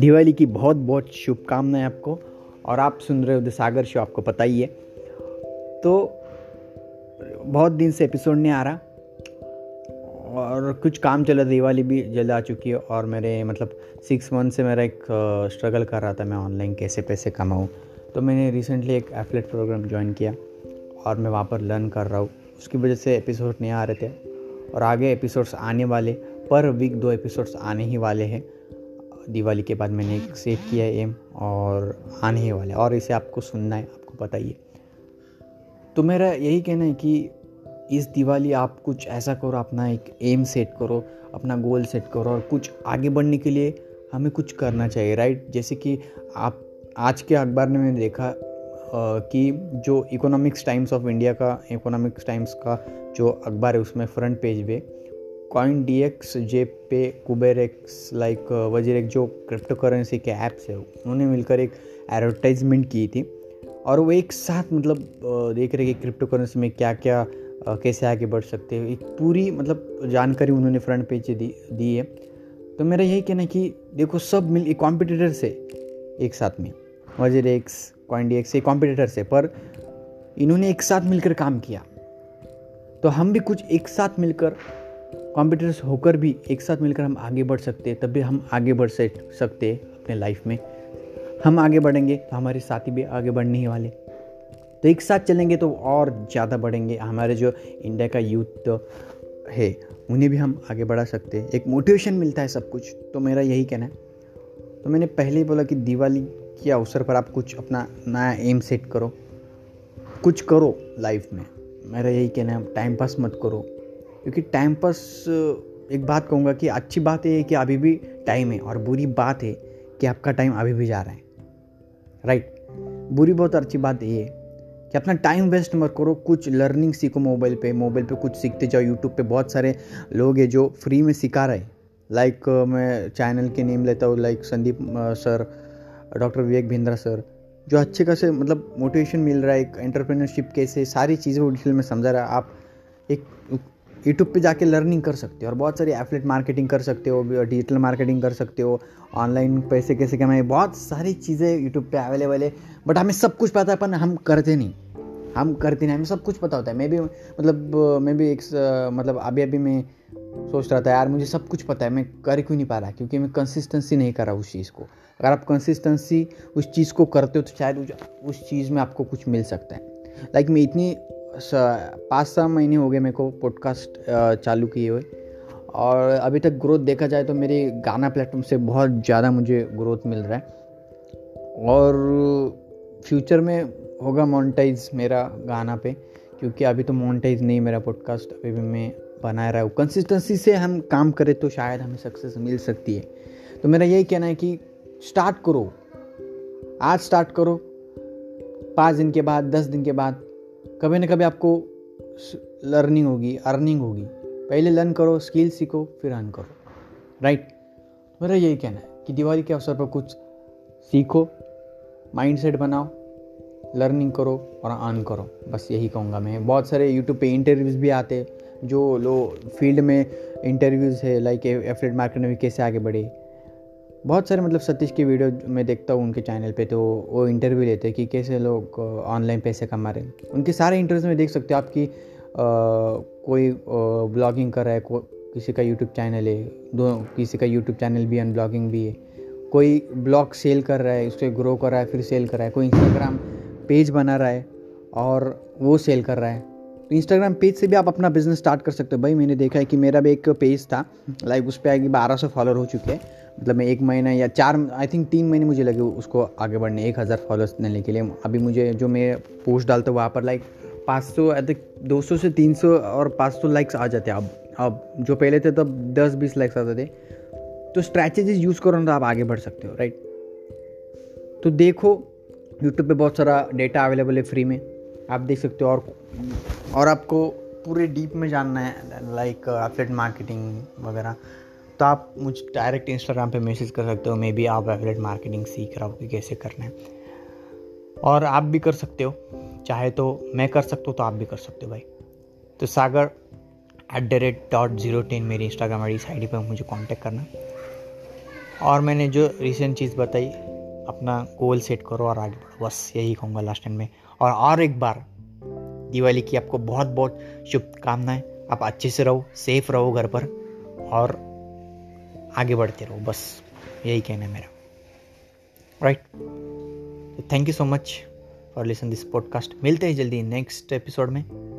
दिवाली की बहुत बहुत शुभकामनाएँ आपको और आप सुन रहे हो द सागर शो, आपको पता ही है। तो बहुत दिन से एपिसोड नहीं आ रहा और कुछ काम चला दिवाली भी जल्द आ चुकी है और मेरे मतलब सिक्स मंथ से मेरा एक स्ट्रगल कर रहा था मैं ऑनलाइन कैसे पैसे कमाऊँ। तो मैंने रिसेंटली एक एफलेट प्रोग्राम ज्वाइन किया और मैं वहाँ पर लर्न कर रहा हूँ। उसकी वजह से एपिसोड नहीं आ रहे थे और आगे एपिसोड्स आने वाले, पर वीक दो एपिसोड्स आने ही वाले हैं। दिवाली के बाद मैंने एक सेव किया है एम और आने ही वाले और इसे आपको सुनना है आपको ही है। तो मेरा यही कहना है कि इस दिवाली आप कुछ ऐसा करो अपना एक एम सेट करो अपना गोल सेट करो और कुछ आगे बढ़ने के लिए हमें कुछ करना चाहिए राइट जैसे कि आप आज के अखबार में मैंने देखा आ, कि जो इकोनॉमिक्स टाइम्स ऑफ़ इंडिया का इकोनॉमिक्स टाइम्स का जो अखबार है उसमें फ्रंट पेज पे कॉइन डी एक्स जे पे कुबेर एक्स लाइक वज़ीर एक जो क्रिप्टो करेंसी के ऐप्स है, उन्होंने मिलकर एक एडवर्टाइजमेंट की थी। और वो एक साथ मतलब देख रहे कि क्रिप्टो करेंसी में क्या क्या कैसे आगे बढ़ सकते हैं। एक पूरी मतलब जानकारी उन्होंने फ्रंट पेज दी दी है। तो मेरा यही कहना है कि देखो, सब मिल एक कॉम्पिटिटर से एक साथ में। Wazir X coin D X ये कॉम्पिटिटर से पर इन्होंने एक साथ मिलकर काम किया। तो हम भी कुछ एक साथ मिलकर कॉम्पिटिटर्स होकर भी एक साथ मिलकर हम आगे बढ़ सकते हैं, तब भी हम आगे बढ़ सकते हैं अपने लाइफ में। हम आगे बढ़ेंगे तो हमारे साथी भी आगे बढ़ने ही वाले। तो एक साथ चलेंगे तो और ज़्यादा बढ़ेंगे। हमारे जो इंडिया का यूथ तो है, उन्हें भी हम आगे बढ़ा सकते हैं। एक मोटिवेशन मिलता है सब कुछ। तो मेरा यही कहना है। तो मैंने पहले ही बोला कि दिवाली के अवसर पर आप कुछ अपना नया एम सेट करो। कुछ करो लाइफ में। मेरा यही कहना है। टाइम पास मत करो। क्योंकि टाइम पास एक बात कहूँगा कि अच्छी बात है कि अभी भी टाइम है और बुरी बात है कि आपका टाइम अभी भी जा रहा है। राइट बुरी बहुत अच्छी बात ये है कि अपना टाइम वेस्ट मत करो। कुछ लर्निंग सीखो मोबाइल पे मोबाइल पे कुछ सीखते जाओ। यूट्यूब पे बहुत सारे लोग हैं जो फ्री में सिखा रहे लाइक like, मैं चैनल के नेम लेता हूँ like Sandeep sir doctor Vivek Bindra sir जो अच्छे खासे मतलब मोटिवेशन मिल रहा है एक एंटरप्रेन्योरशिप कैसे सारी चीज़ें वो डिटेल में समझा रहा है। आप एक यूट्यूब पे जाके लर्निंग कर सकते हो और बहुत सारी एफलेट मार्केटिंग कर सकते हो डिजिटल मार्केटिंग कर सकते हो ऑनलाइन पैसे कैसे कमाए बहुत सारी चीज़ें यूट्यूब पे अवेलेबल है। बट हमें सब कुछ पता है पर हम करते नहीं। हम करते नहीं हमें सब कुछ पता होता है। मैं भी मतलब मैं भी एक मतलब अभी अभी मैं सोच रहा था यार मुझे सब कुछ पता है मैं कर क्यों नहीं पा रहा क्योंकि मैं कंसिस्टेंसी नहीं कर रहा उस चीज़ को। अगर आप कंसिस्टेंसी उस चीज़ को करते हो तो शायद उस चीज़ में आपको कुछ मिल सकता है। लाइक like, मैं इतनी पाँच सात महीने हो गए मेरे को पॉडकास्ट चालू किए हुए। और अभी तक ग्रोथ देखा जाए तो मेरे गाना प्लेटफॉर्म से बहुत ज़्यादा मुझे ग्रोथ मिल रहा है। और फ्यूचर में होगा मोनेटाइज मेरा गाना पे, क्योंकि अभी तो मोनेटाइज नहीं मेरा पॉडकास्ट अभी भी मैं बना रहा हूँ। कंसिस्टेंसी से हम काम करें तो शायद हमें सक्सेस मिल सकती है। तो मेरा यही कहना है कि स्टार्ट करो। आज स्टार्ट करो। पाँच दिन के बाद, दस दिन के बाद कभी ना कभी आपको लर्निंग होगी अर्निंग होगी। पहले लर्न करो स्किल सीखो, फिर अर्न करो। राइट मेरा यही कहना है कि दिवाली के अवसर पर कुछ सीखो माइंड सेट बनाओ लर्निंग करो और अर्न करो। बस यही कहूँगा मैं। बहुत सारे यूट्यूब पे इंटरव्यूज़ भी आते जो लो फ़ील्ड में इंटरव्यूज़ है लाइक एफलेट मार्केट में कैसे आगे बढ़े। बहुत सारे मतलब सतीश की वीडियो मैं देखता हूँ उनके चैनल पे तो वो इंटरव्यू लेते हैं कि कैसे लोग ऑनलाइन पैसे कमा रहे हैं। उनके सारे इंटरव्यूज़ में देख सकते हो आपकी कोई ब्लॉगिंग कर रहा है, को, किसी का यूट्यूब चैनल है, दो, किसी का यूट्यूब चैनल भी अनब्लॉगिंग भी है। कोई ब्लॉग सेल कर रहा है उसको ग्रो कर रहा है, फिर सेल कर रहा है। कोई इंस्टाग्राम पेज बना रहा है और वो सेल कर रहा है। तो इंस्टाग्राम पेज से भी आप अपना बिज़नेस स्टार्ट कर सकते हो। भाई, मैंने देखा है कि मेरा भी एक पेज था लाइक उस पर आगे बारह सौ फॉलोअर हो चुके हैं। मतलब मैं एक महीना या चार आई थिंक तीन महीने मुझे लगे उसको आगे बढ़ने, एक हज़ार फॉलोअर्स लेने के लिए। अभी मुझे जो मैं पोस्ट डालता हूँ, वहाँ पर लाइक पाँच सौ दो सौ से तीन सौ और पाँच सौ लाइक्स आ जाते हैं। अब अब जो पहले थे, तब दस बीस लाइक्स आते थे। तो स्ट्रैटेजीज यूज़ करो ना तो आप आगे बढ़ सकते हो राइट तो देखो यूट्यूब पे बहुत सारा डेटा अवेलेबल है फ्री में। आप देख सकते हो और और आपको पूरे डीप में जानना है लाइक एफलेट मार्केटिंग वगैरह। तो आप मुझ डायरेक्ट इंस्टाग्राम पे मैसेज कर सकते हो मे बी आप एफलेट मार्केटिंग सीख रहा हो कि कैसे करना है। और आप भी कर सकते हो, चाहे तो मैं कर सकता हूँ तो आप भी कर सकते हो भाई। तो Sagar at the rate dot zero ten मेरी इंस्टाग्राम आई डी पर मुझे कॉन्टेक्ट करना। और मैंने जो रिसेंट चीज़ बताई, अपना गोल सेट करो और आगे बढ़ो। बस यही कहूँगा लास्ट टाइम में। और और एक बार, दिवाली की आपको बहुत बहुत शुभकामनाएँ। आप अच्छे से रहो सेफ़ रहो घर पर। और आगे बढ़ते रहो, बस यही कहना है मेरा। Right thank you so much for listen this podcast मिलते हैं जल्दी नेक्स्ट एपिसोड में।